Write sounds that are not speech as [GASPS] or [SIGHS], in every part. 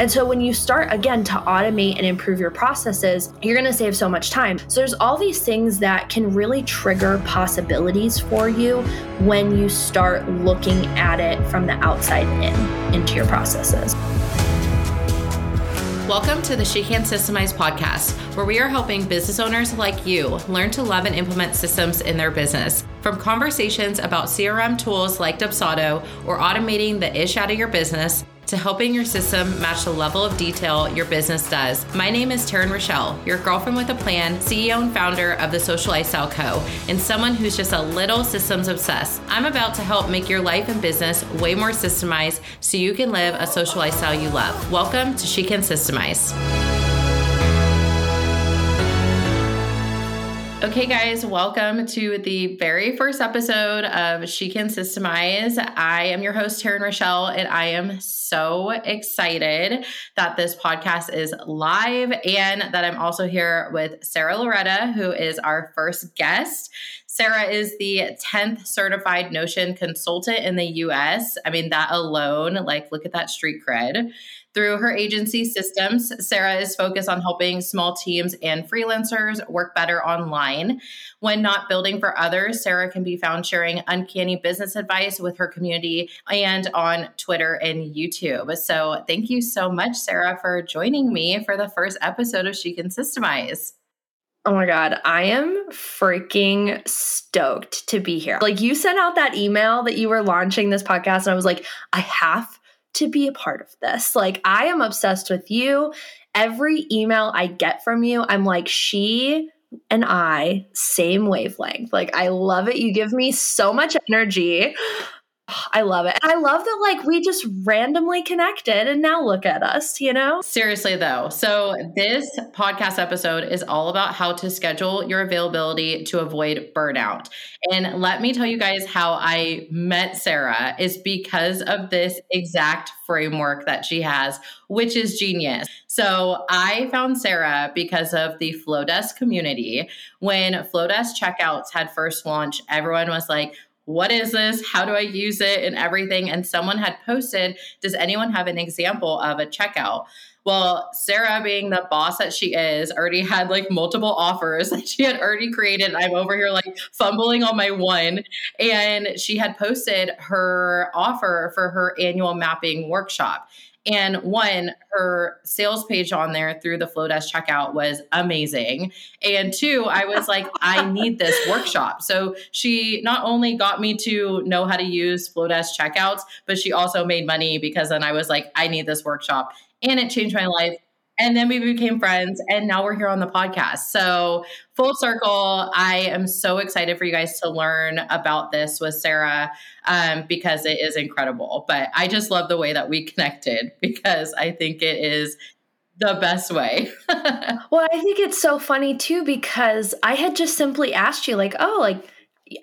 And so when you start again to automate and improve your processes, you're going to save so much time. So there's all these things that can really trigger possibilities for you when you start looking at it from the outside in into your processes. Welcome to the She Can Systemize podcast, where we are helping business owners like you learn to love and implement systems in their business. From conversations about CRM tools like Dubsado or automating the ish out of your business to helping your system match the level of detail your business does. My name is Taryn Rochelle, your girlfriend with a plan, CEO and founder of the Social Lifestyle Co., and someone who's just a little systems obsessed. I'm about to help make your life and business way more systemized so you can live a social lifestyle you love. Welcome to She Can Systemize. Okay, guys, welcome to the very first episode of She Can Systemize. I am your host, Taryn Rochelle, and I am so excited that this podcast is live and that I'm also here with Sara Loretta, who is our first guest. Sara is the 10th certified Notion consultant in the US. I mean, that alone, like, look at that street cred. Through her agency SYSTMS, Sara is focused on helping small teams and freelancers work better online. When not building for others, Sara can be found sharing uncanny business advice with her community and on Twitter and YouTube. So, thank you so much, Sara, for joining me for the first episode of She Can Systemize. Oh my God, I am freaking stoked to be here. Like, you sent out that email that you were launching this podcast, and I was like, I have to be a part of this. Like, I am obsessed with you. Every email I get from you, I'm like, she and I, same wavelength. Like, I love it. You give me so much energy. [SIGHS] I love it. I love that like we just randomly connected and now look at us, you know? Seriously though. So this podcast episode is all about how to schedule your availability to avoid burnout. And let me tell you guys how I met Sara is because of this exact framework that she has, which is genius. So I found Sara because of the Flodesk community. When Flodesk checkouts had first launched, everyone was like, what is this? How do I use it and everything? And someone had posted, Does anyone have an example of a checkout? Well, Sara, being the boss that she is, already had like multiple offers that she had already created. I'm over here like fumbling on my one. And she had posted her offer for her annual mapping workshop. And one, her sales page on there through the Flodesk checkout was amazing. And two, I was like, I [LAUGHS] need this workshop. So she not only got me to know how to use Flodesk checkouts, but she also made money because then I was like, I need this workshop. And it changed my life and then we became friends and now we're here on the podcast so full circle i am so excited for you guys to learn about this with sara um, because it is incredible but i just love the way that we connected because i think it is the best way. [LAUGHS] well, I think it's so funny too because I had just simply asked you, like, oh, like,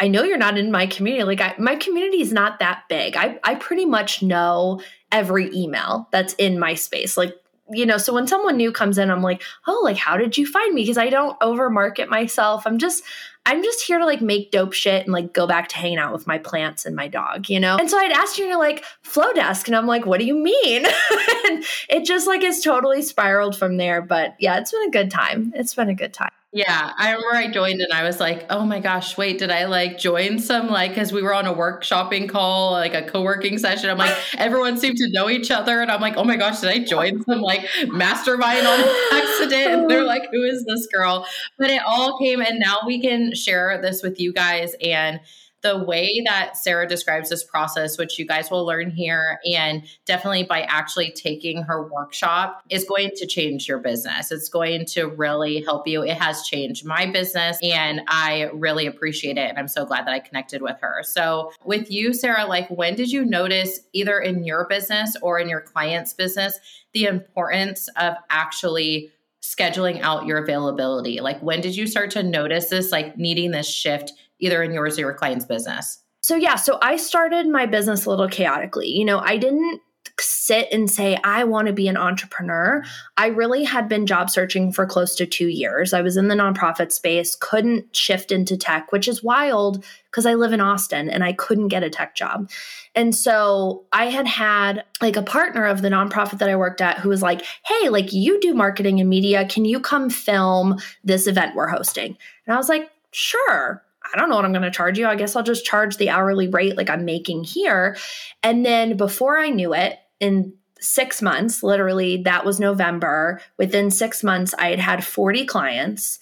I know you're not in my community. Like, I, my community is not that big. I, I pretty much know every email that's in my space. Like, you know, so when someone new comes in, I'm like, oh, like, how did you find me? Because I don't over market myself. I'm just, I'm just here to like make dope shit and like go back to hanging out with my plants and my dog, you know? And so I'd asked you, and you're like, Flodesk. And I'm like, what do you mean? [LAUGHS] and it just like is totally spiraled from there. But yeah, it's been a good time. It's been a good time. Yeah, I remember I joined and I was like, oh my gosh, wait, did I like join some like because we were on a workshopping call, like a co-working session. I'm like, [LAUGHS] everyone seemed to know each other, and I'm like, oh my gosh, did I join some like mastermind on accident? And they're like, who is this girl? But it all came, and now we can share this with you guys and the way that Sara describes this process, which you guys will learn here, and definitely by actually taking her workshop, is going to change your business. It's going to really help you. It has changed my business, and I really appreciate it. And I'm so glad that I connected with her. So, with you, Sara, like when did you notice either in your business or in your client's business the importance of actually? scheduling out your availability like when did you start to notice this like needing this shift either in yours or your client's business? So, yeah, so I started my business a little chaotically. You know, I didn't sit and say, I want to be an entrepreneur, I really had been job searching for close to two years. I was in the nonprofit space, couldn't shift into tech, which is wild because I live in Austin and I couldn't get a tech job. And so I had had like a partner of the nonprofit that I worked at who was like, Hey, like you do marketing and media. Can you come film this event we're hosting? And I was like, Sure. I don't know what I'm going to charge you. I guess I'll just charge the hourly rate like I'm making here. And then before I knew it, in six months, literally, that was November. Within six months, I had had 40 clients,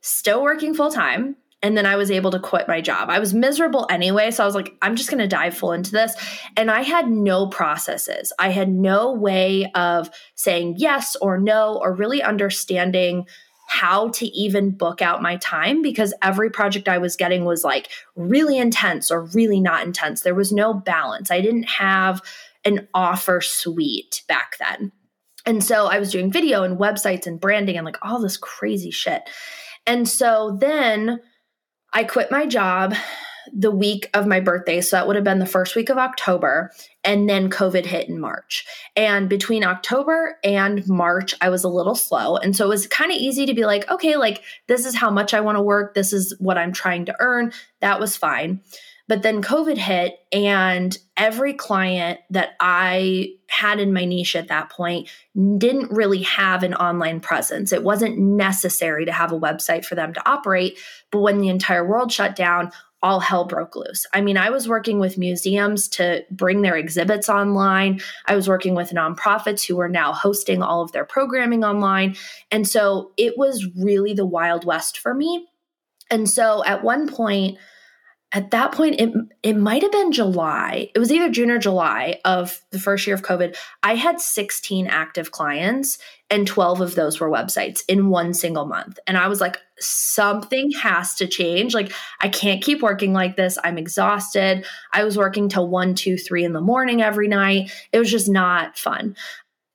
still working full time. And then I was able to quit my job. I was miserable anyway. So I was like, I'm just going to dive full into this. And I had no processes. I had no way of saying yes or no or really understanding how to even book out my time because every project I was getting was like really intense or really not intense. There was no balance. I didn't have an offer suite back then. And so I was doing video and websites and branding and like all this crazy shit. And so then I quit my job the week of my birthday. So that would have been the first week of October. And then COVID hit in March. And between October and March, I was a little slow. And so it was kind of easy to be like, okay, like this is how much I want to work. This is what I'm trying to earn. That was fine. But then COVID hit, and every client that I had in my niche at that point didn't really have an online presence. It wasn't necessary to have a website for them to operate. But when the entire world shut down, all hell broke loose. I mean, I was working with museums to bring their exhibits online. I was working with nonprofits who were now hosting all of their programming online. And so it was really the Wild West for me. And so at one point, at that point it it might have been July. It was either June or July of the first year of COVID. I had 16 active clients and 12 of those were websites in one single month. And I was like something has to change. Like I can't keep working like this. I'm exhausted. I was working till one, two, three in the morning every night. It was just not fun.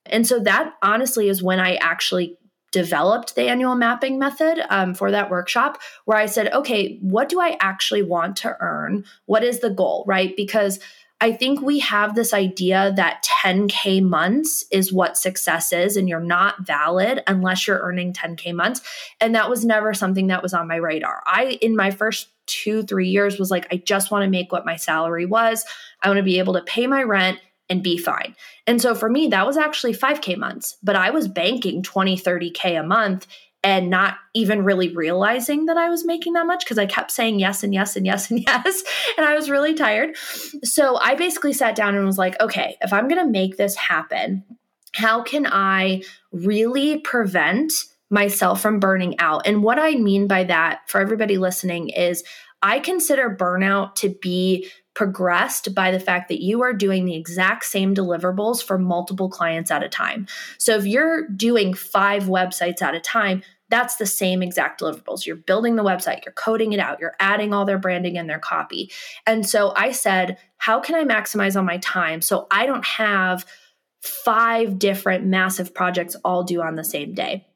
And so that honestly is when I actually developed the annual mapping method um, for that workshop where I said, okay, what do I actually want to earn? What is the goal, right? Because I think we have this idea that 10K months is what success is, and you're not valid unless you're earning 10K months. And that was never something that was on my radar. I, in my first two, three years, was like, I just want to make what my salary was. I want to be able to pay my rent and be fine. And so for me, that was actually 5K months, but I was banking 20, 30K a month and not even really realizing that I was making that much because I kept saying yes and yes and yes and [LAUGHS] yes. And I was really tired. So I basically sat down and was like, okay, if I'm going to make this happen, how can I really prevent myself from burning out? And what I mean by that for everybody listening is I consider burnout to be progressed by the fact that you are doing the exact same deliverables for multiple clients at a time. So if you're doing five websites at a time, that's the same exact deliverables. You're building the website, you're coding it out, you're adding all their branding and their copy. And so I said, how can I maximize on my time so I don't have five different massive projects all due on the same day?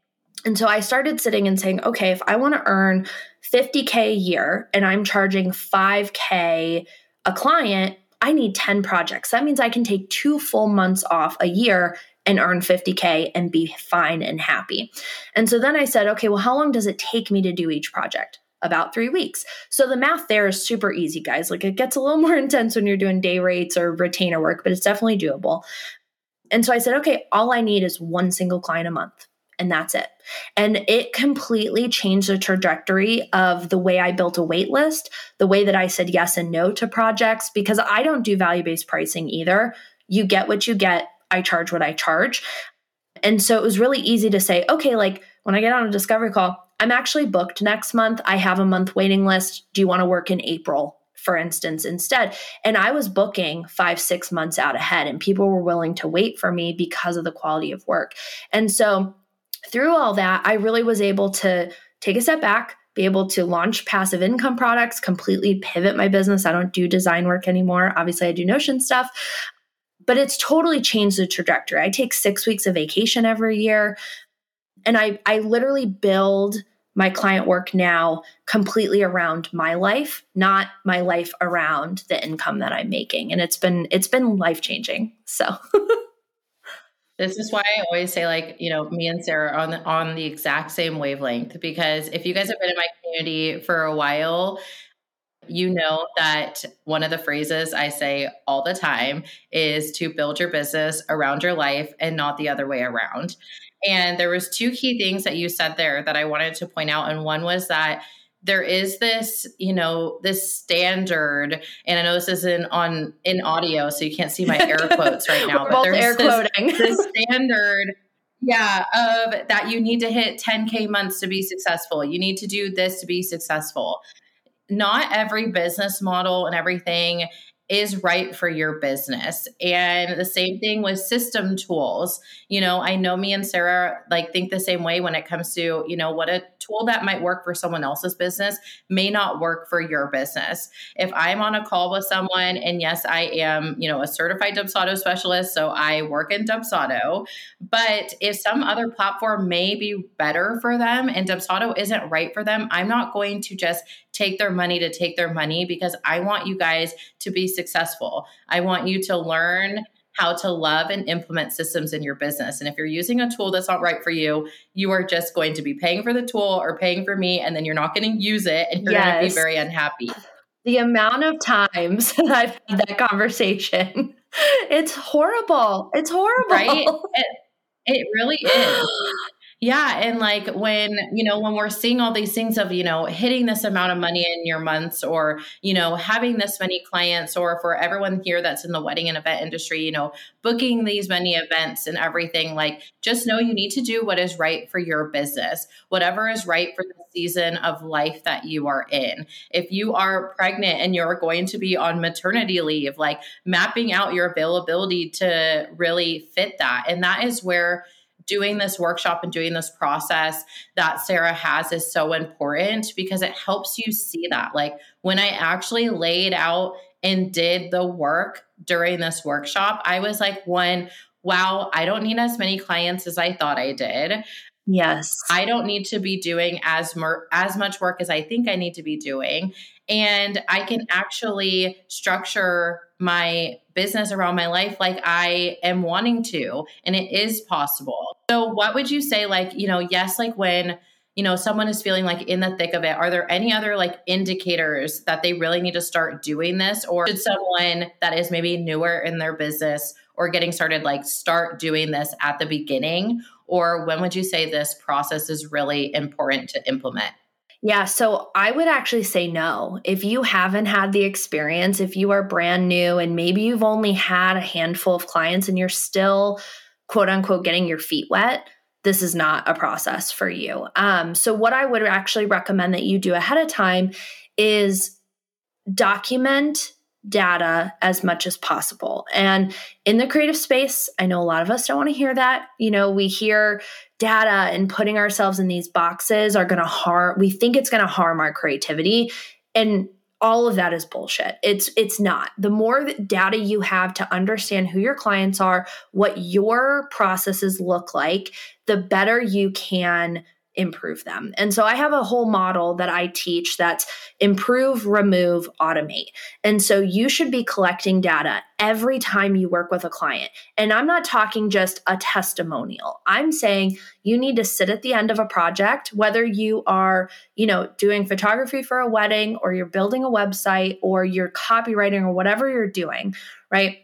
And so I started sitting and saying, okay, if I want to earn 50K a year and I'm charging 5K a client, I need 10 projects. That means I can take two full months off a year and earn 50K and be fine and happy. And so then I said, okay, well, how long does it take me to do each project? About three weeks. So the math there is super easy, guys. Like it gets a little [LAUGHS] more intense when you're doing day rates or retainer work, but it's definitely doable. And so I said, okay, all I need is one single client a month and that's it. And it completely changed the trajectory of the way I built a wait list, the way that I said yes and no to projects, because I don't do value based pricing either. You get what you get, I charge what I charge. And so it was really easy to say, okay, like when I get on a discovery call, I'm actually booked next month. I have a month waiting list. Do you want to work in April? For instance, instead. And I was booking five, six months out ahead, and people were willing to wait for me because of the quality of work. And so through all that, I really was able to take a step back, be able to launch passive income products, completely pivot my business. I don't do design work anymore. Obviously, I do Notion stuff, but it's totally changed the trajectory. I take six weeks of vacation every year, and I, I literally build my client work now completely around my life, not my life around the income that I'm making. And it's been it's been life changing. So [LAUGHS] This is why I always say, like, you know, me and Sara on the, on the exact same wavelength. Because if you guys have been in my community for a while, you know that one of the phrases I say all the time is to build your business around your life and not the other way around. And there was two key things that you said there that I wanted to point out and one was that there is this, you know, this standard, and I know this isn't on in audio, so you can't see my [LAUGHS] air quotes right now. but there's air this, quoting. this [LAUGHS] standard, yeah, of that you need to hit 10k months to be successful. You need to do this to be successful. Not every business model and everything is right for your business. And the same thing with system tools. You know, I know me and Sara like think the same way when it comes to, you know, what a tool that might work for someone else's business may not work for your business. If I'm on a call with someone and yes, I am, you know, a certified Dubsado specialist, so I work in Dubsado, but if some other platform may be better for them and Dubsado isn't right for them, I'm not going to just take their money to take their money because I want you guys to be successful. I want you to learn how to love and implement systems in your business. And if you're using a tool that's not right for you, you are just going to be paying for the tool or paying for me, and then you're not going to use it and you're yes. going to be very unhappy. The amount of times [LAUGHS] that I've had that conversation, [LAUGHS] it's horrible. It's horrible. Right? It, it really is. [GASPS] [GASPS] Yeah. And like when, you know, when we're seeing all these things of, you know, hitting this amount of money in your months or, you know, having this many clients or for everyone here that's in the wedding and event industry, you know, booking these many events and everything, like just know you need to do what is right for your business, whatever is right for the season of life that you are in. If you are pregnant and you're going to be on maternity leave, like mapping out your availability to really fit that. And that is where, doing this workshop and doing this process that Sara has is so important because it helps you see that. Like when I actually laid out and did the work during this workshop, I was like, one, wow, I don't need as many clients as I thought I did. Yes. I don't need to be doing as mer- as much work as I think I need to be doing and I can actually structure my business around my life like I am wanting to and it is possible. So what would you say like, you know, yes like when you know someone is feeling like in the thick of it are there any other like indicators that they really need to start doing this or should someone that is maybe newer in their business or getting started like start doing this at the beginning or when would you say this process is really important to implement yeah, so I would actually say no. If you haven't had the experience, if you are brand new and maybe you've only had a handful of clients and you're still quote unquote getting your feet wet, this is not a process for you. Um, so, what I would actually recommend that you do ahead of time is document data as much as possible. And in the creative space, I know a lot of us don't want to hear that. You know, we hear data and putting ourselves in these boxes are going to harm we think it's going to harm our creativity and all of that is bullshit. It's it's not. The more data you have to understand who your clients are, what your processes look like, the better you can improve them. And so I have a whole model that I teach that's improve, remove, automate. And so you should be collecting data every time you work with a client. And I'm not talking just a testimonial. I'm saying you need to sit at the end of a project whether you are, you know, doing photography for a wedding or you're building a website or you're copywriting or whatever you're doing, right?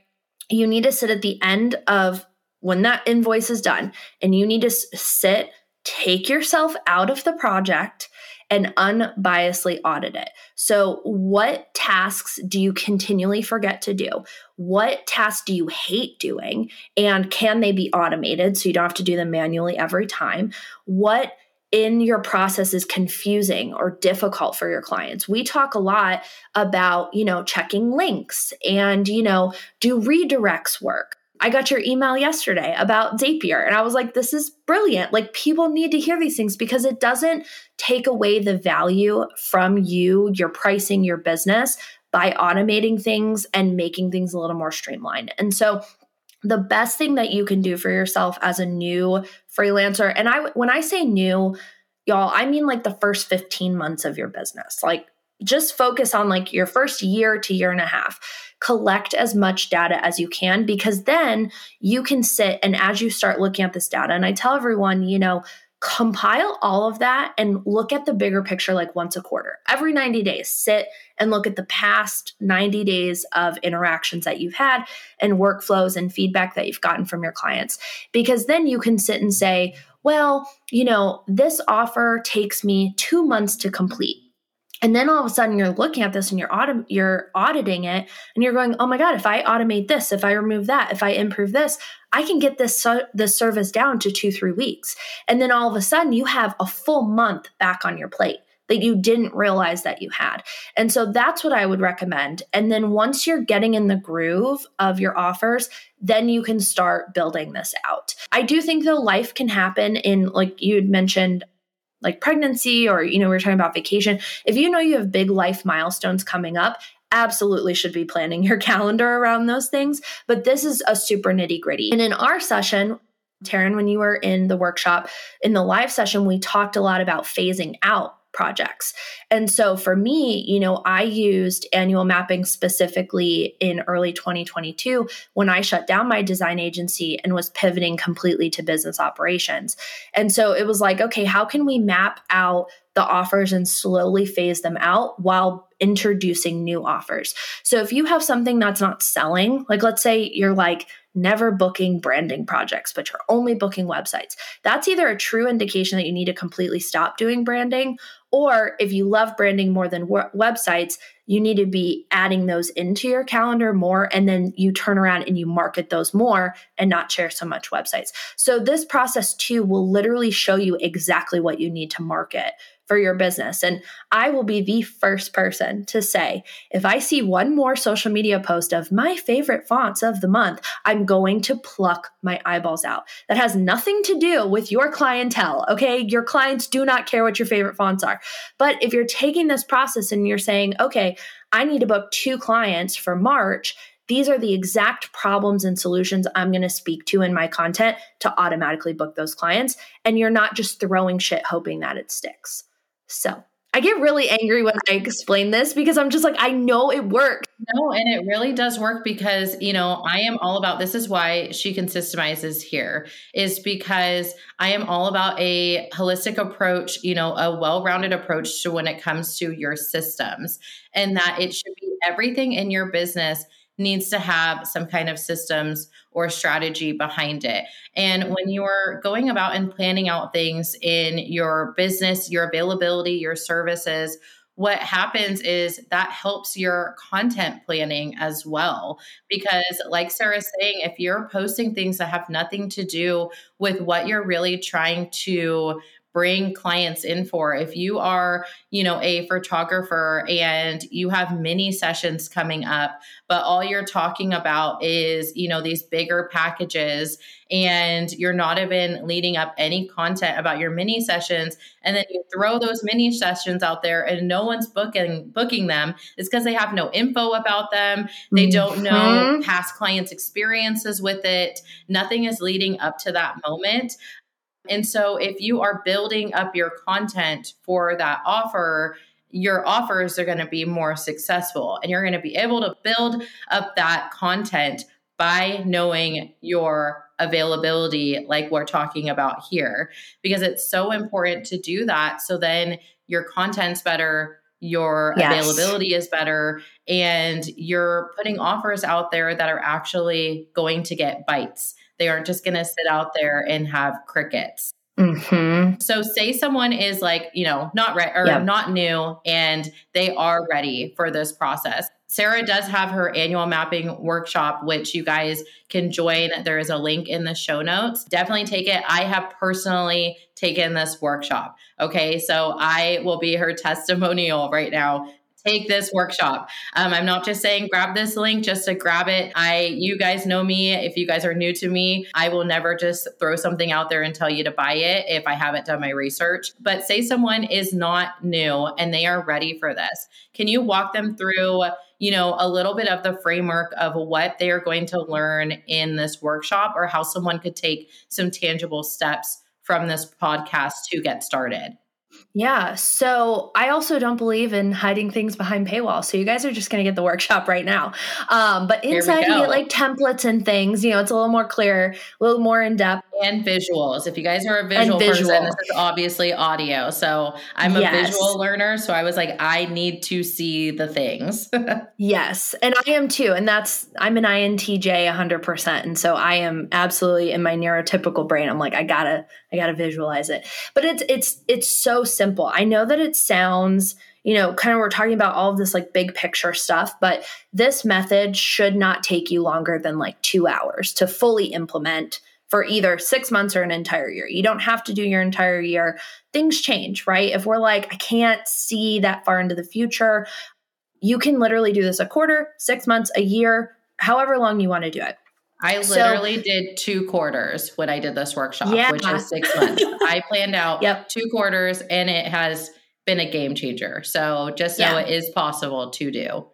You need to sit at the end of when that invoice is done and you need to sit take yourself out of the project and unbiasedly audit it. So, what tasks do you continually forget to do? What tasks do you hate doing? And can they be automated so you don't have to do them manually every time? What in your process is confusing or difficult for your clients. We talk a lot about, you know, checking links and, you know, do redirects work? I got your email yesterday about Zapier. And I was like, this is brilliant. Like, people need to hear these things because it doesn't take away the value from you, your pricing, your business by automating things and making things a little more streamlined. And so, the best thing that you can do for yourself as a new freelancer, and I, when I say new, y'all, I mean like the first 15 months of your business. Like just focus on like your first year to year and a half. Collect as much data as you can because then you can sit and as you start looking at this data, and I tell everyone, you know, compile all of that and look at the bigger picture like once a quarter. Every 90 days, sit and look at the past 90 days of interactions that you've had and workflows and feedback that you've gotten from your clients. Because then you can sit and say, well, you know, this offer takes me two months to complete and then all of a sudden you're looking at this and you're audit- you're auditing it and you're going, "Oh my god, if I automate this, if I remove that, if I improve this, I can get this this service down to 2-3 weeks." And then all of a sudden you have a full month back on your plate that you didn't realize that you had. And so that's what I would recommend. And then once you're getting in the groove of your offers, then you can start building this out. I do think though life can happen in like you had mentioned like pregnancy or you know we are talking about vacation. If you know you have big life milestones coming up absolutely should be planning your [LAUGHS] calendar around those things. But this is a super nitty gritty and in our session Taryn, when you were in the workshop, in the live session, we talked a lot about phasing out projects. And so for me, you know, I used annual mapping specifically in early 2022 when I shut down my design agency and was pivoting completely to business operations. And so it was like, okay, how can we map out the offers and slowly phase them out while introducing new offers? So if you have something that's not selling, like let's say you're like, never booking branding projects, but you're only booking websites. That's either a true indication that you need to completely stop doing branding, or if you love branding more than websites, you need to be adding those into your calendar more. And then you turn around and you market those more and not share so much websites. So, this process too will literally show you exactly what you need to market for your business. And I will be the first person to say if I see one more social media post of my favorite fonts of the month, I'm going to pluck my eyeballs out. That has nothing to do with your clientele, okay? Your clients do not care what your favorite fonts are. But if you're taking this process and you're saying, okay, I need to book two clients for March, these are the exact problems and solutions I'm going to speak to in my content to automatically book those clients. And you're not just throwing shit hoping that it sticks. So I get really angry when I explain this because I'm just like, I know it works. No, and it really does work because, you know, I am all about this is why she can systemizes here, is because I am all about a holistic approach, you know, a well rounded approach to when it comes to your systems, and that it should be everything in your business needs to have some kind of systems or strategy behind it. And when you're going about and planning out things in your business, your availability, your services, what happens is that helps your content planning as well. Because, like Sara's saying, if you're posting things that have nothing to do with what you're really trying to bring clients in for. If you are you know a photographer and you have mini sessions coming up but all you're talking about is you know these bigger packages and you're not even leading up any content about your mini sessions and then you throw those mini sessions out there and no one's booking booking them it's because they have no info about them. They don't know mm-hmm. past clients experiences with it. Nothing is leading up to that moment and so if you are building up your content for that offer, your offers are going to be more successful and you're going to be able to build up that content by knowing your availability like we're talking about here because it's so important to do that so then your content's better your yes. availability is better and you're putting offers out there that are actually going to get bites they aren't just going to sit out there and have crickets. Mm-hmm. So, say someone is like, you know, not re- or yep. not new, and they are ready for this process. Sara does have her annual mapping workshop, which you guys can join. There is a link in the show notes. Definitely take it. I have personally taken this workshop. Okay. So I will be her testimonial right now take this workshop. Um, I'm not just saying grab this link just to grab it. I, you guys know me. If you guys are new to me, I will never just throw something out there and tell you to buy it if I haven't done my research. But say someone is not new and they are ready for this. Can you walk them through? you know, a little bit of the framework of what they are going to learn in this workshop or how someone could take some tangible steps from this podcast to get started. Yeah. So I also don't believe in hiding things behind paywall. So you guys are just going to get the workshop right now. Um, but inside you get like templates and things. You know, it's a little more clear, a little more in depth. And visuals. If you guys are a visual, visual. person, this is obviously audio. So I'm a yes. visual learner. So I was like, I need to see the things. [LAUGHS] yes. And I am too. And that's, I'm an INTJ 100%. And so I am absolutely in my neurotypical brain. I'm like, I gotta, I gotta visualize it. But it's, it's, it's so simple. I know that it sounds, you know, kind of we're talking about all of this like big picture stuff, but this method should not take you longer than like two hours to fully implement for either six months or an entire year. You don't have to do your entire year. Things change, right? If we're like, I can't see that far into the future, you can literally do this a quarter, six months, a year, however long you want to do it. I literally so, did two quarters when I did this workshop, yeah. which is six months. [LAUGHS] I planned out yep. two quarters and it has been a game changer. So just know yeah. it is possible to do.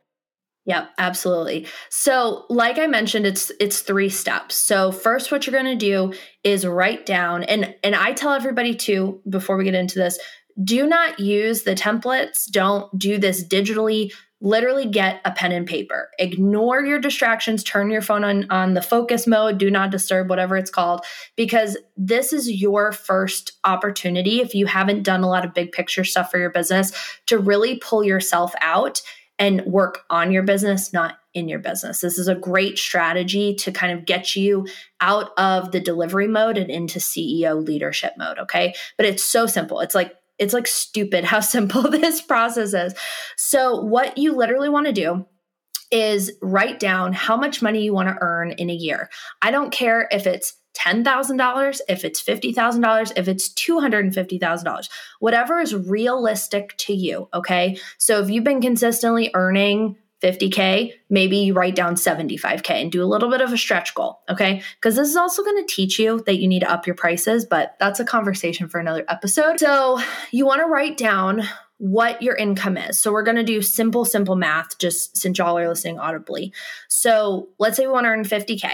Yep, absolutely. So, like I mentioned, it's it's three steps. So, first what you're going to do is write down and and I tell everybody too before we get into this, do not use the templates. Don't do this digitally literally get a pen and paper. Ignore your distractions. Turn your phone on on the focus mode. Do not disturb whatever it's called because this is your first opportunity if you haven't done a lot of big picture stuff for your business to really pull yourself out and work on your business not in your business. This is a great strategy to kind of get you out of the delivery mode and into CEO leadership mode okay? But it's so simple. It's like it's like stupid how [LAUGHS] simple this process is. So, what you literally want to do is write down how much money you want to earn in a year. I don't care if it's $10,000, if it's $50,000, if it's $250,000, whatever is realistic to you. Okay. So if you've been consistently earning 50K, maybe you write down 75K and do a little bit of a stretch goal. Okay. Because this is also going to teach you that you need to up your prices, but that's a conversation for another episode. So you want to write down what your income is. So we're going to do simple, simple math just since y'all are listening audibly. So let's say we want to earn 50K.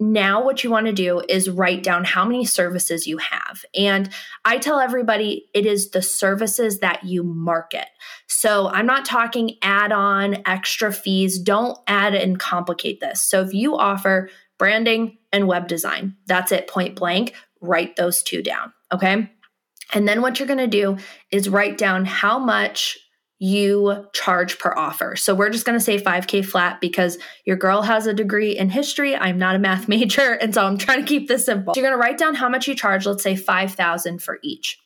Now, what you want to do is write down how many services you have. And I tell everybody it is the services that you market. So I'm not talking add on extra fees. Don't add and complicate this. So if you offer branding and web design, that's it, point blank, write those two down. Okay. And then what you're going to do is write down how much you charge per offer. So we're just going to say 5K flat because your girl has a degree in history. I'm not a math [LAUGHS] major. And so I'm trying to keep this simple. So you're going to write down how much you charge, let's say 5,000 for each.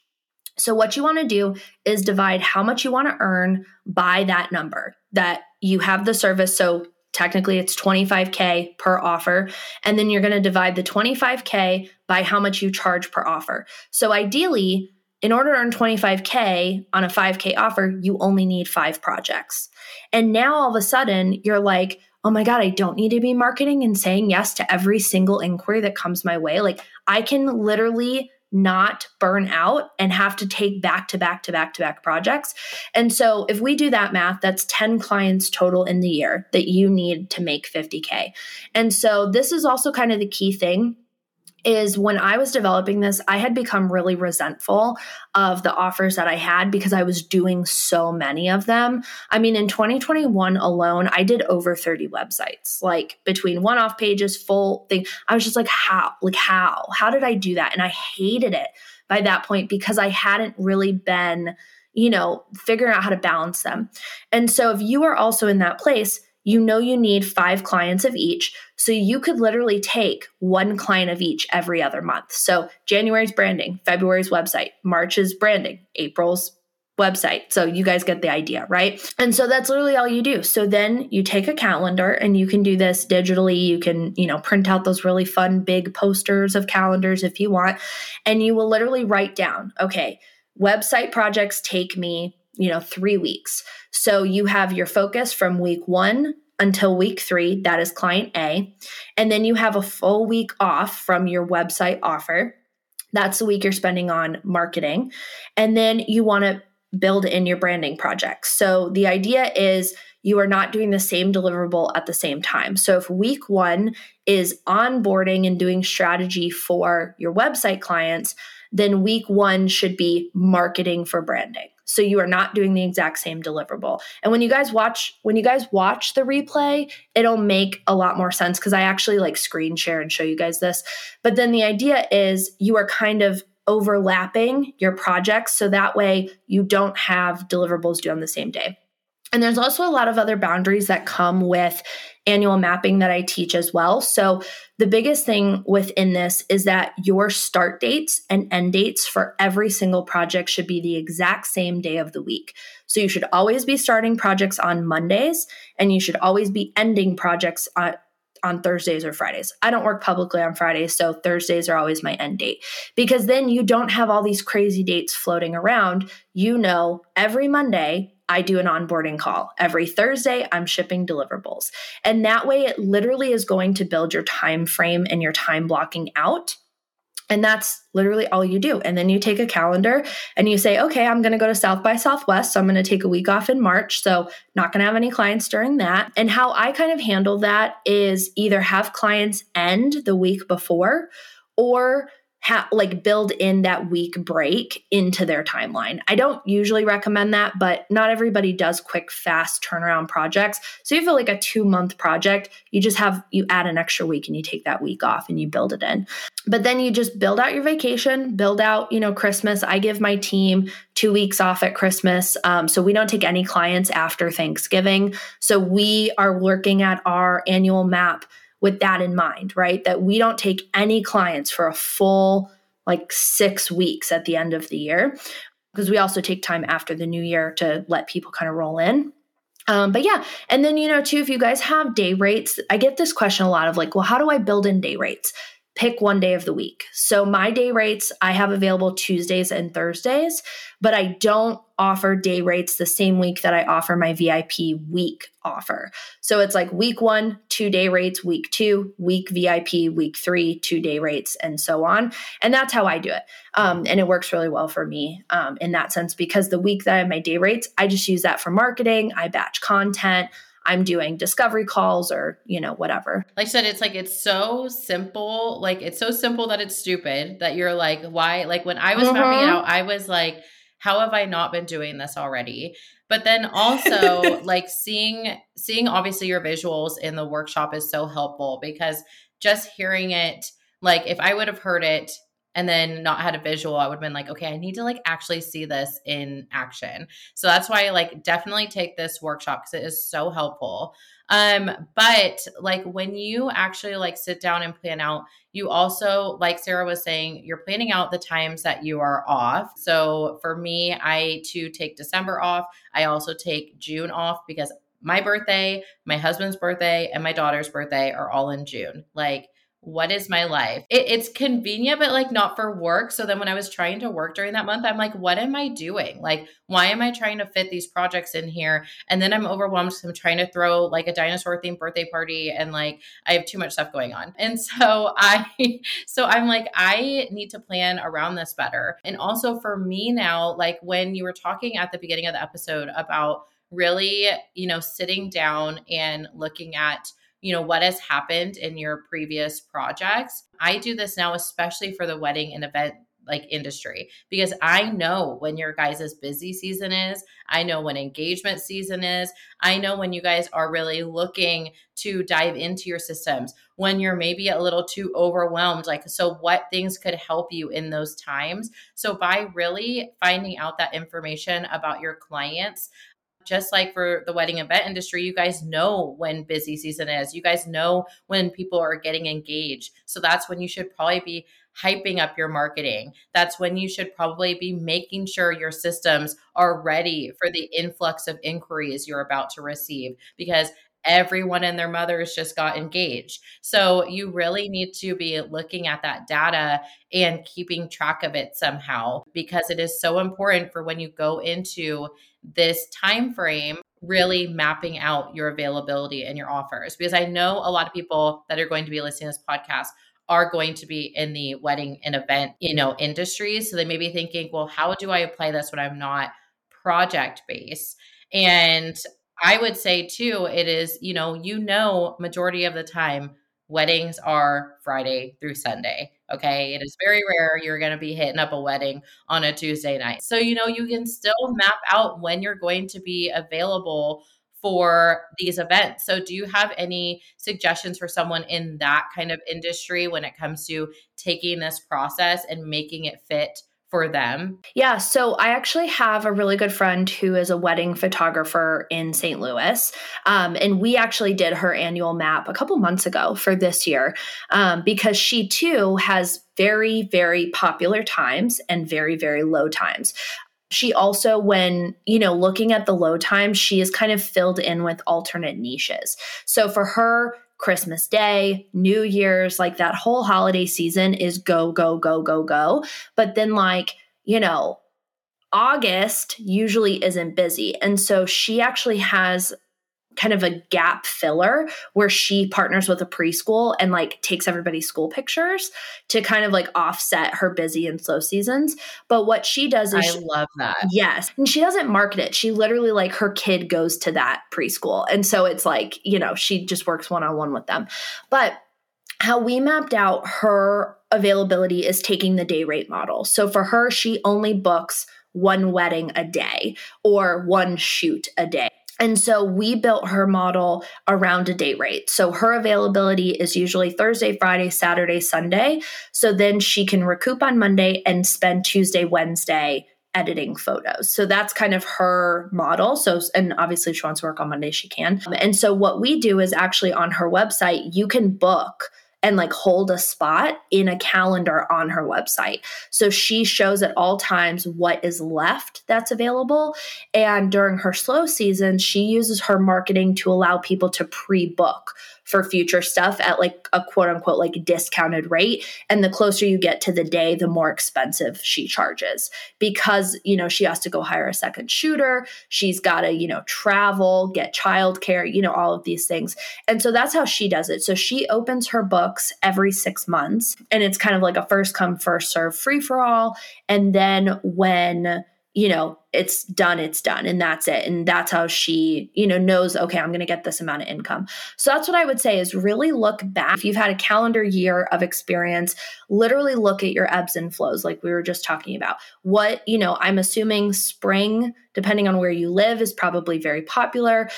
So what you want to do is divide how much you want to earn by that number that you have the service. So technically it's 25K per offer. And then you're going to divide the 25K by how much you charge per offer. So ideally, in order to earn 25K on a 5K offer, you only need five projects. And now all of a sudden, you're like, oh my God, I don't need to be marketing and saying yes to every single inquiry that comes my way. Like, I can literally not burn out and have to take back to back to back to back projects. And so, if we do that math, that's 10 clients total in the year that you need to make 50K. And so, this is also kind of the key thing is when I was developing this, I had become really resentful of the offers that I had because I was doing so many of them. I mean, in 2021 alone, I did over 30 websites, like between one off pages, full thing. I was just like, how? Like, how? How did I do that? And I hated it by that point because I hadn't really been, you know, figuring out how to balance them. And so if you are also in that place, you know you need five clients of each. So you could literally take one client of each every other month. So January's branding, February's website, March's branding, April's website. So you guys get the idea, right? And so that's literally all you do. So then you take a calendar and you can do this digitally. You can, you know, print out those really fun big posters of calendars if you want. And you will literally write down, okay, website projects take me you know, three weeks. So you have your focus from week one until week three, that is client A. And then you have a full week off from your website offer. That's the week you're spending on marketing. And then you want to build in your branding projects. So the idea is you are not doing the same deliverable at the same time. So if week one is onboarding and doing strategy for your website clients, then week one should be marketing for branding. So you are not doing the exact same deliverable. And when you guys watch when you guys watch the replay, it'll make a lot more sense cuz I actually like screen share and show you guys this. But then the idea is you are kind of overlapping your projects so that way you don't have deliverables due on the same day. And there's also a lot of other boundaries that come with annual mapping that I teach as well. So, the biggest thing within this is that your start dates and end dates for every single project should be the exact same day of the week. So, you should always be starting projects on Mondays and you should always be ending projects on, on Thursdays or Fridays. I don't work publicly on Fridays, so Thursdays are always my end date because then you don't have all these crazy dates floating around. You know, every Monday I do an onboarding call. Every Thursday, I'm shipping deliverables. And that way it literally is going to build your time frame and your time blocking out. And that's literally all you do. And then you take a calendar and you say, okay, I'm going to go to South by Southwest. So I'm going to take a week off in March. So, not going to have any clients during that. And how I kind of handle that is either have clients end the week before or ha- like build in that week break into their timeline. I don't usually recommend that, but not everybody does quick, fast turnaround projects. So you feel like a two month project, you just have, you add an extra week and you take that week off and you build it in. But then you just build out your vacation, build out, you know, Christmas. I give my team two weeks off at Christmas. Um, so we don't take any clients after Thanksgiving. So we are working at our annual map with that in mind, right? That we don't take any clients for a full like six weeks at the end of the year because we also take time after the new year to let people kind of roll in. Um, but yeah, and then you know, too, if you guys have day rates, I get this question a lot of like, well, how do I build in day rates? Pick one day of the week. So my day rates I have available Tuesdays and Thursdays, but I don't offer day rates the same week that I offer my VIP week offer. So it's like week 1, 2 day rates, week 2, week VIP, week 3, 2 day rates and so on. And that's how I do it. Um, and it works really well for me um, in that sense because the week that I have my day rates, I just use that for marketing, I batch content, I'm doing discovery calls or, you know, whatever. Like I said, it's like it's so simple. Like it's so simple that it's stupid that you're like, why? Like when I was mm-hmm. mapping it out, I was like, how have I not been doing this already? But then [LAUGHS] also like seeing seeing obviously your visuals in the workshop is so helpful because just hearing it, like if I would have heard it and then not had a visual, I would have been like, okay, I need to like actually see this in action. So that's why I like definitely take this workshop because it is so helpful. Um, but like when you actually like sit down and plan out, you also, like Sara was saying, you're planning out the times that you are off. So for me, I too take December off. I also take June off because my birthday, my husband's birthday, and my daughter's birthday are all in June. Like what is my life? It, it's convenient, but like not for work. So then when I was trying to work during that month, I'm like, what am I doing? Like, why am I trying to fit these projects in here? And then I'm overwhelmed because I'm trying to throw like a dinosaur themed birthday party and like I have too much stuff going on. And [LAUGHS] so I, so I'm like, I need to plan around this better. And also for me now, like when you were talking at the beginning of the episode about really, you know, sitting down and looking at, you know what has happened in your previous projects i do this now especially for the wedding and event like industry because I know when your guys' busy season is. I know when engagement season is. I know when you guys are really looking to dive into your systems, when you're maybe a little too overwhelmed. Like, so what things could help you in those times? So, by really finding out that information about your clients, just like for the wedding event industry, you guys know when busy season is. You guys know when people are getting engaged. So that's when you should probably be hyping up your marketing. That's when you should probably be making sure your systems are ready for the influx of inquiries you're about to receive because everyone and their mothers just got engaged. So you really need to be looking at that data and keeping track of it somehow because it is so important for when you go into this time frame really mapping out your availability and your offers because I know a lot of people that are going to be listening to this podcast are going to be in the wedding and event, you know, industry. So they may be thinking, well, how do I apply this when I'm not project based? And I would say too, it is, you know, you know, majority of the time weddings are Friday through Sunday. Okay. It is very rare you're going to be hitting up a wedding on a Tuesday night. So, you know, you can still map out when you're going to be available for these events. So, do you have any suggestions for someone in that kind of industry when it comes to taking this process and making it fit for them? Yeah, so I actually have a really good friend who is a wedding photographer in St. Louis. Um, and we actually did her annual map a couple months ago for this year um, because she too has very, very popular times and very, very low times she also when you know looking at the low times she is kind of filled in with alternate niches so for her Christmas Day, New Year's, like that whole holiday season is go, go, go, go, go. But then, like, you know, August usually isn't busy. And so she actually has kind of a gap filler where she partners with a preschool and like takes everybody's school pictures to kind of like offset her busy and slow seasons. But what she does is I she, love that. Yes. And she doesn't market it. She literally like her kid goes to that preschool. And so it's like, you know, she just works one on one with them. But how we mapped out her availability is taking the day rate model. So for her, she only books one wedding a day or one shoot a day. And so we built her model around a date rate. So her availability is usually Thursday, Friday, Saturday, Sunday. So then she can recoup on Monday and spend Tuesday, Wednesday editing photos. So that's kind of her model. So, and obviously, if she wants to work on Monday, she can. And so, what we do is actually on her website, you can book and like hold a spot in a calendar on her website. So she shows at all times what is left that's available. And during her slow season, she uses her marketing to allow people to pre book for future stuff at like a quote unquote like discounted rate. And the closer you get to the day the more expensive she charges. Because you know she has to go hire a second shooter. She's got to you know travel get childcare you know all of these things. And so that's how she does it. So she opens her books every 6 months. And it's kind of like a first come first serve free for all. And then when you know, it's done, it's done, and that's it. And that's how she, you know, knows, okay, I'm going to get this amount of income. So that's what I would say is really look back. If you've had a calendar year of experience, literally look at your ebbs and flows, like we were just talking about. What, you know, I'm assuming spring, depending on where you live, is probably very popular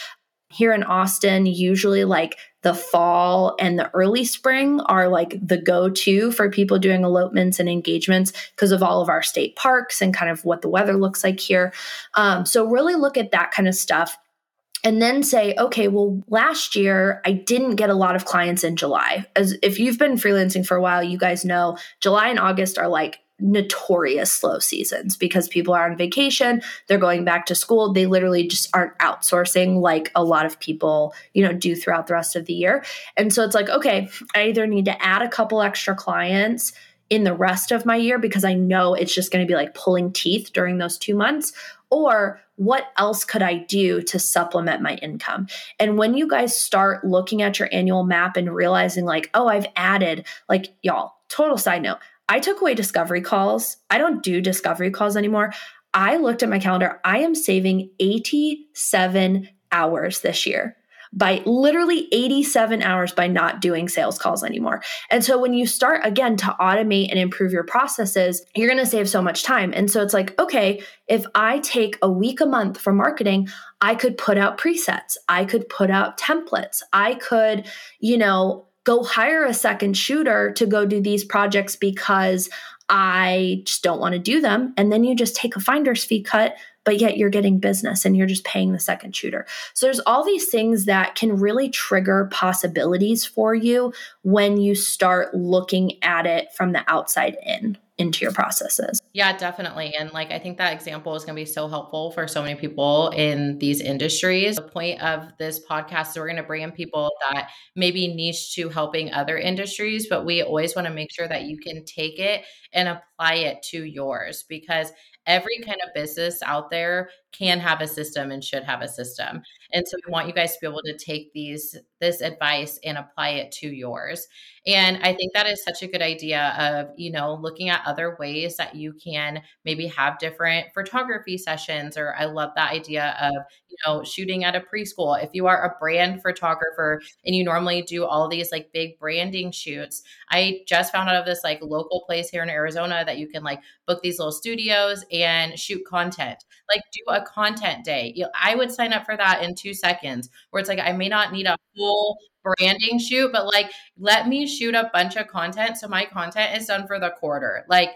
here in Austin, usually like the fall and the early spring are like the go to for people doing elopements and engagements because of all of our state parks and kind of what the weather looks like here. Um, so, really look at that kind of stuff and then say, okay, well, last year I didn't get a lot of clients in July. As if you've been freelancing for a while, you guys know July and August are like notorious slow seasons because people are on vacation, they're going back to school, they literally just aren't outsourcing like a lot of people, you know, do throughout the rest of the year. And so it's like, okay, I either need to add a couple extra clients in the rest of my year because I know it's just going to be like pulling teeth during those 2 months or what else could I do to supplement my income? And when you guys start looking at your annual map and realizing, like, oh, I've added, like, y'all, total side note, I took away discovery calls. I don't do discovery calls anymore. I looked at my calendar. I am saving 87 hours this year by literally 87 hours by not doing sales calls anymore. And so when you start again to automate and improve your processes, you're going to save so much time. And so it's like, okay, if I take a week a month for marketing, I could put out presets, I could put out templates, I could, you know, go hire a second shooter to go do these projects because I just don't want to do them. And then you just take a finder's fee cut, but yet you're getting business and you're just paying the second shooter. So there's all these things that can really trigger possibilities for you when you start looking at it from the outside in into your processes. Yeah, definitely. And like I think that example is going to be so helpful for so many people in these industries. The point of this podcast is we're going to bring in people that maybe niche to helping other industries, but we always want to make sure that you can take it and apply it to yours because every kind of business out there can have a system and should have a system. And so we want you guys to be able to take these this advice and apply it to yours. And I think that is such a good idea of, you know, looking at other ways that you can maybe have different photography sessions. Or I love that idea of, you know, shooting at a preschool. If you are a brand photographer and you normally do all these like big branding shoots, I just found out of this like local place here in Arizona that you can like book these little studios and shoot content. Like do a content day. I would sign up for that in two seconds where it's like I may not need a full branding shoot, but like let me shoot a bunch of content so my content is done for the quarter. Like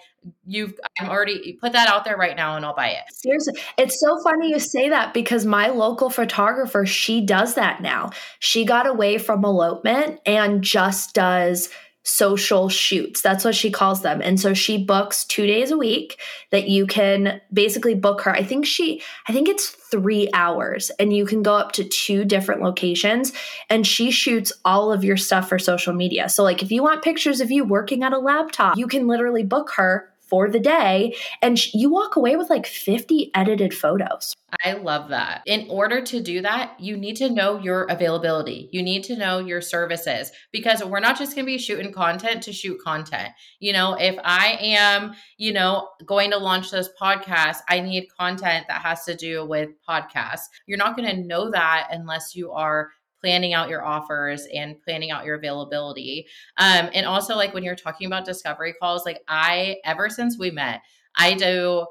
you've I'm already put that out there right now and I'll buy it. Seriously. It's so funny you say that because my local photographer, she does that now. She got away from elopement and just does social shoots. That's what she calls them. And so she books 2 days a week that you can basically book her. I think she I think it's 3 hours and you can go up to two different locations and she shoots all of your stuff for social media. So like if you want pictures of you working at a laptop, you can literally book her for the day and you walk away with like 50 edited photos. I love that. In order to do that, you need to know your availability. You need to know your services because we're not just going to be shooting content to shoot content. You know, if I am, you know, going to launch this podcast, I need content that has to do with podcasts. You're not going to know that unless you are planning out your offers and planning out your availability. Um, and also, like when you're talking about discovery calls, like I, ever since we met, I do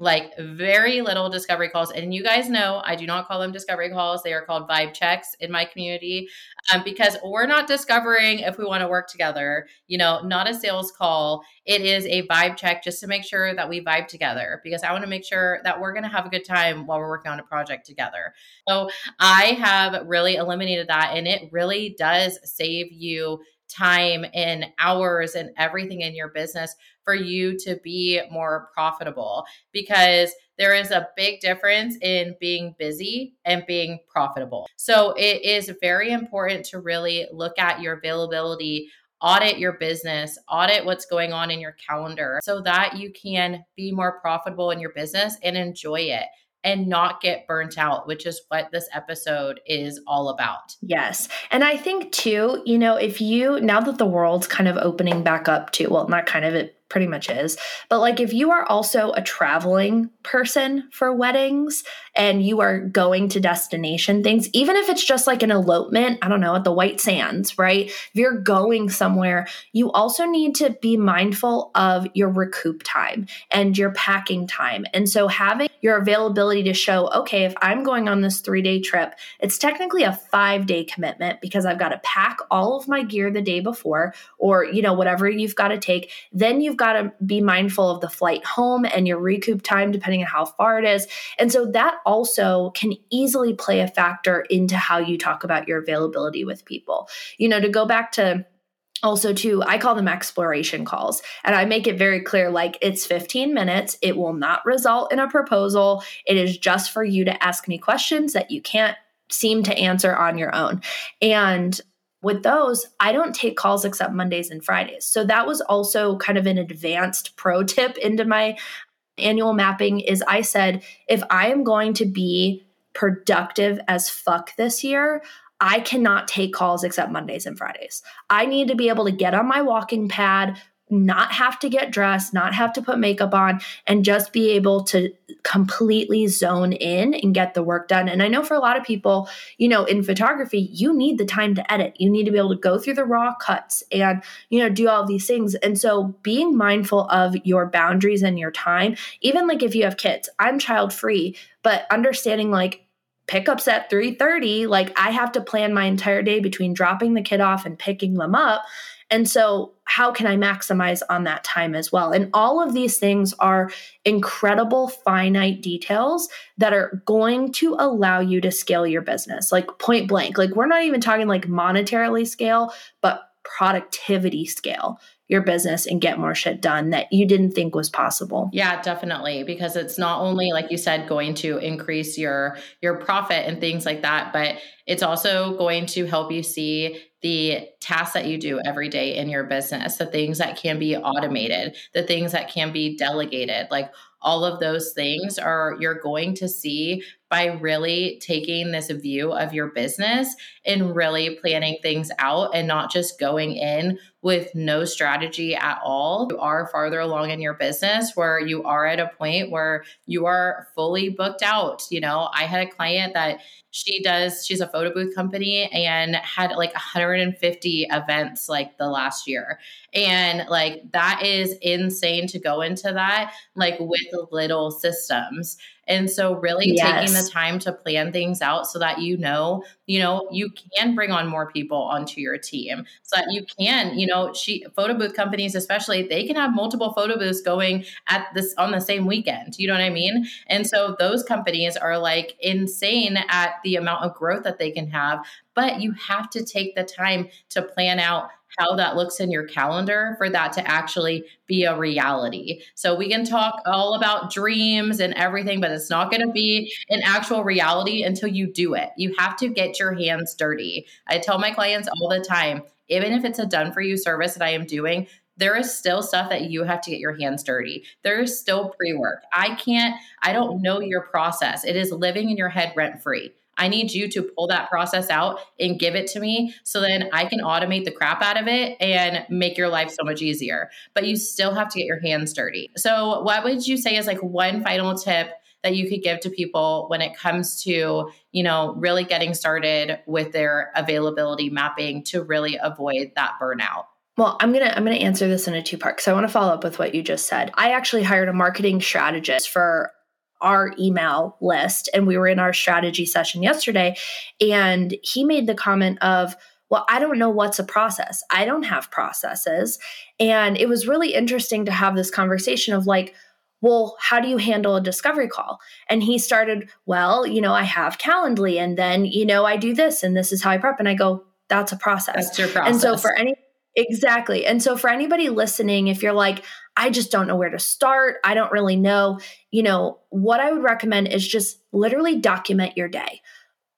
like very little discovery calls. And you guys know I do not call them discovery calls. They are called vibe checks in my community um, because we're not discovering if we want to work together, you know, not a sales call. It is a vibe check just to make sure that we vibe together because I want to make sure that we're going to have a good time while we're working on a project together. So I have really eliminated that and it really does save you time and hours and everything in your business for you to be more profitable because there is a big difference in being busy and being profitable. So it is very important to really look at your availability audit your business, audit what's going on in your calendar so that you can be more profitable in your business and enjoy it and not get burnt out, which is what this episode is all about. Yes. And I think too, you know, if you, now that the world's kind of opening back up to, well, not kind of, it pretty much is. But like if you are also a traveling person for weddings and you are going to destination things, even if it's just like an elopement, I don't know, at the White Sands, right? If you're going somewhere, you also need to be mindful of your recoup time and your packing time. And so having your availability to show, okay, if I'm going on this three day trip, it's technically a five day commitment because I've got to pack all of my gear the day before or, you know, whatever you've got to take. Then you've got to be mindful of the flight home and your recoup time, depending on how far it is. And so that also can easily play a factor into how you talk about your availability with people. You know, to go back to also too i call them exploration calls and i make it very clear like it's 15 minutes it will not result in a proposal it is just for you to ask me questions that you can't seem to answer on your own and with those, I don't take calls except Mondays and Fridays. So that was also kind of an advanced pro tip into my annual mapping is I said if I am going to be productive as fuck this year, I cannot take calls except Mondays and Fridays. I need to be able to get on my walking pad, not have to get dressed, not have to put makeup on, and just be able to completely zone in and get the work done. And I know for a lot of people, you know, in photography, you need the time to edit. You need to be able to go through the raw cuts and, you know, do all these things. And so being mindful of your boundaries and your time, even like if you have kids, I'm child free, but understanding like, pickups at 3:30 like I have to plan my entire day between dropping the kid off and picking them up and so, how can I maximize on that time as well? And all of these things are incredible finite details that are going to allow you to scale your business, like point blank. Like, we're not even talking like monetarily scale, but productivity scale your business and get more shit done that you didn't think was possible. Yeah, definitely because it's not only like you said going to increase your your profit and things like that, but it's also going to help you see the tasks that you do every day in your business, the things that can be automated, the things that can be delegated, like all of those things are you're going to see by really taking this view of your business and really planning things out and not just going in with no strategy at all. You are farther along in your business where you are at a point where you are fully booked out. You know, I had a client that she does she's a photo booth company and had like 150 events like the last year and like that is insane to go into that like with little systems and so really yes. taking the time to plan things out so that you know, you know, you can bring on more people onto your team so that you can, you know, she photo booth companies especially, they can have multiple photo booths going at this on the same weekend. You know what I mean? And so those companies are like insane at the amount of growth that they can have, but you have to take the time to plan out how that looks in your calendar for that to actually be a reality. So we can talk all about dreams and everything, but it's not going to be an actual reality until you do it. You have to get your hands dirty. I tell my clients all the time, even if it's a done for you service that I am doing, there is still stuff that you have to get your hands dirty. There is still pre work. I can't, I don't know your process. It is living in your head rent free. I need you to pull that process out and give it to me so then I can automate the crap out of it and make your life so much easier. But you still have to get your hands dirty. So, what would you say is like one final tip that you could give to people when it comes to, you know, really getting started with their availability mapping to really avoid that burnout? Well, I'm going to I'm going to answer this in a two part cuz I want to follow up with what you just said. I actually hired a marketing strategist for our email list and we were in our strategy session yesterday and he made the comment of well i don't know what's a process. I don't have processes. And it was really interesting to have this conversation of like well how do you handle a discovery call? And he started well you know i have calendly and then you know i do this and this is how i prep. And i go that's a process. That's your process and so for any Exactly. And so for anybody listening, if you're like, I just don't know where to start, I don't really know, you know, what I would recommend is just literally document your day.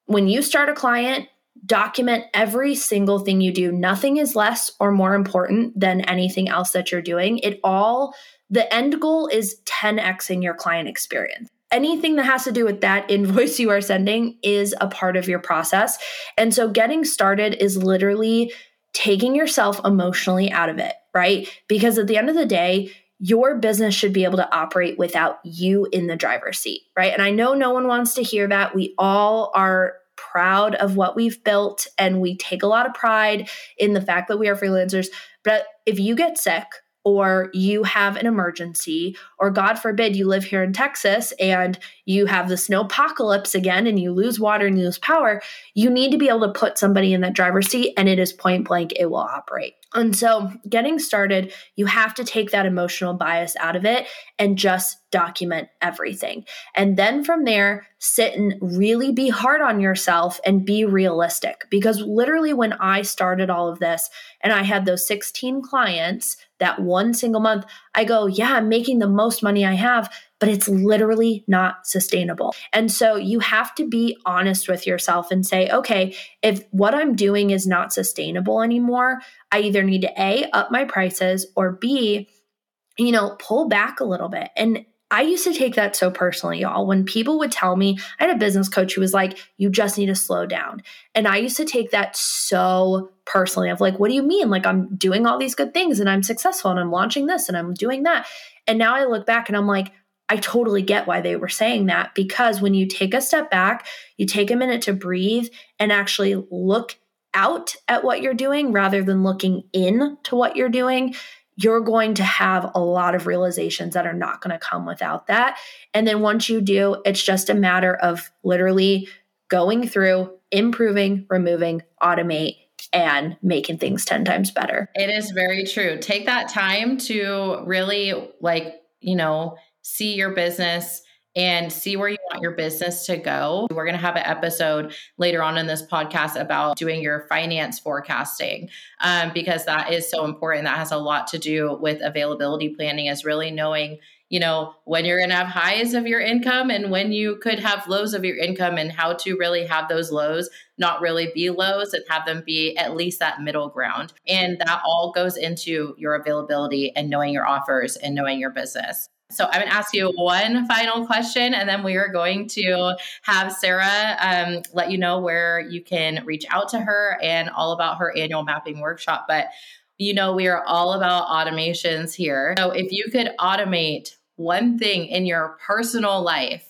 When you start a client, document every single thing you do. Nothing is less or more important than anything else that you're doing. It all, the end goal is 10xing your client experience anything that has to do with that [LAUGHS] invoice you are sending is a part of your process. And so getting started is literally taking yourself emotionally out of it, right? Because at the end of the day, your business should be able to operate without you in the driver's seat, right? And I know no one wants to hear that. We all are proud of what we've built and we take a lot of pride in the fact that we are freelancers. But if you get sick, or you have an emergency, or God forbid you live here in Texas and you have the snow apocalypse again and you lose water and you lose power, you need to be able to put somebody in that driver's seat and it is point blank, it will operate. And so, getting started, you have to take that emotional bias out of it and just document everything. And then from there, sit and really be hard on yourself and be realistic. Because literally, when I started all of this and I had those 16 clients that one single month, I go, yeah, I'm making the most money I have, but it's literally not sustainable. And so you have to be honest with yourself and say, okay, if what I'm doing is not sustainable anymore, I either need to A, up my prices or B, you know, pull back a little bit. And I used to take that so personally, y'all. When people would tell me, I had a business coach who was like, you just need to slow down. And I used to take that so personally of like, what do you mean? Like, I'm doing all these good things and I'm successful and I'm launching this and I'm doing that. And now I look back and I'm like, I totally get why they were saying that because when you take a step back, you take a minute to breathe and actually look out at what you're doing rather than looking in to what you're doing, you're going to have a lot of realizations that are not going to come without that. And then once you do, it's just a matter of literally going through, improving, removing, automate, and making things 10 times better. It is very true. Take that time to really, like, you know, see your business and see where you want your business to go. We're going to have an episode later on in this podcast about doing your finance forecasting um, because that is so important. That has a lot to do with availability planning, is really knowing. You know, when you're going to have highs of your income and when you could have lows of your income, and how to really have those lows not really be lows and have them be at least that middle ground. And that all goes into your availability and knowing your offers and knowing your business. So I'm going to ask you one final question, and then we are going to have Sara um, let you know where you can reach out to her and all about her annual mapping workshop. But you know, we are all about automations here. So if you could automate one thing in your personal life,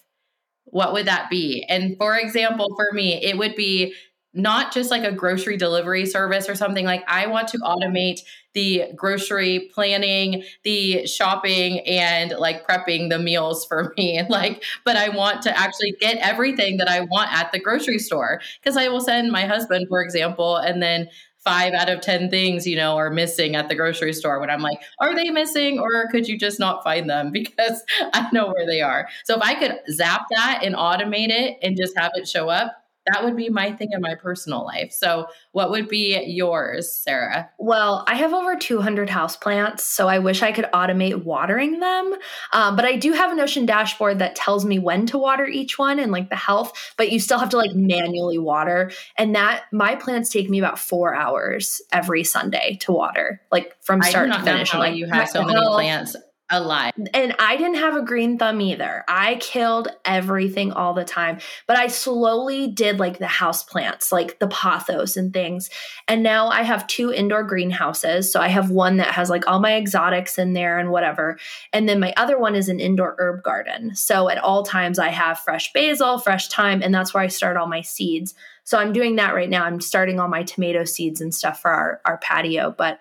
what would that be? And for example, for me, it would be not just like a grocery delivery service or something like I want to automate the grocery planning, the shopping and like prepping the meals for [LAUGHS] me. Like but I want to actually get everything that I want at the grocery store. Because I will send my husband for example and then five out of 10 things, you know, are missing at the grocery store when I'm like, are they missing or could you just not find them? [LAUGHS] Because I know where they are? So if I could zap that and automate it and just have it show up, that would be my thing in my personal life. So, what would be yours, Sara? Well, I have over 200 houseplants, so I wish I could automate watering them. Um, but I do have a Notion dashboard that tells me when to water each one and like the health, but you still have to like manually water. And that my plants take me about four hours every Sunday to water, like from start to finish. like you have so many plants alive. And I didn't have a green thumb either. I killed everything all the time, but I slowly did like the house plants, like the pothos and things. And now I have two indoor greenhouses. So I have one that has like all my exotics in there and whatever. And then my other one is an indoor herb garden. So at all times I have fresh basil, fresh thyme, and that's where I start all my seeds. So I'm doing that right now. I'm starting all my tomato seeds and stuff for our, our patio. But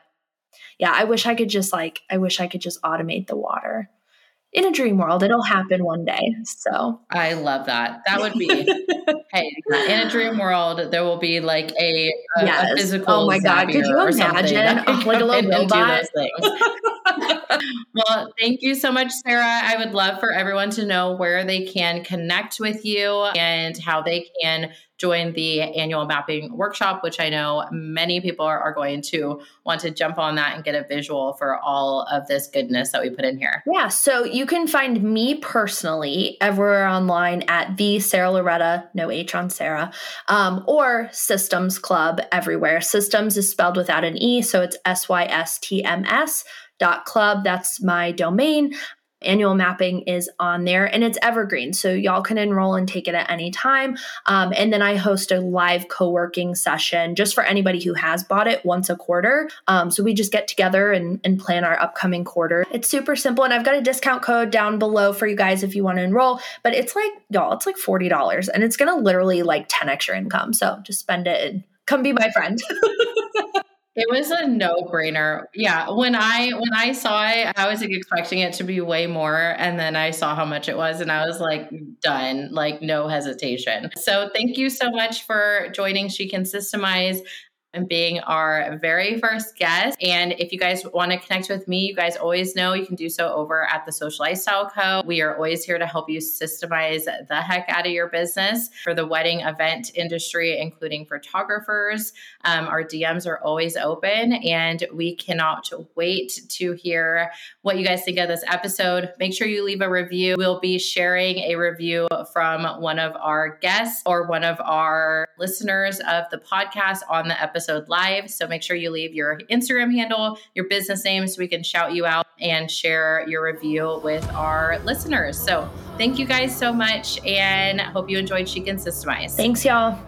yeah, I wish I could just like, I wish I could just automate the water. In a dream world, it'll happen one day. So I love that. That would be, [LAUGHS] hey, in a dream world, there will be like a, a, yes. a physical. Oh my God. Could you imagine? [LAUGHS] Oh, like a little robot. [LAUGHS] well, thank you so much, Sara. I would love for everyone to know where they can connect with you and how they can join the annual mapping workshop, which I know many people are, are, going to want to jump on that and get a visual for all of this goodness that we put in here. Yeah. So you can find me personally everywhere online at the Sara Loretta, no H on Sara, um, or SYSTMS Club everywhere. Systems is spelled without an E, so it's S Y S T M S dot club that's my domain annual mapping is on there and it's evergreen so y'all can enroll and take it at any time. Um, and then i host a live co-working session just for anybody who has bought it once a quarter. Um, so we just get together and, and plan our upcoming quarter. It's super simple and i've got a discount code down below for you guys if you want to enroll but it's like y'all it's like $40 and it's gonna literally like 10x your income so just spend it and come be my friend [LAUGHS] It was a no-brainer. Yeah, when I when I saw it, I was expecting it to be way more and then I saw how much it was and I was like done, like no hesitation. So thank you so much for joining She Can Systemize being our very first guest. And if you guys want to connect with me, you guys always know you can do so over at the Social Lifestyle Co. We are always here to help you systemize the heck out of your business for the wedding event industry, including photographers. Um, our DMs are always open, and we cannot wait to hear what you guys think of this episode. Make sure you leave a review. We'll be sharing a review from one of our guests or one of our listeners of the podcast on the episode live. So make sure you leave your Instagram handle, your business name, so we can shout you out and share your review with our listeners. So thank you guys so much and hope you enjoyed She Can Systemize. Thanks, y'all.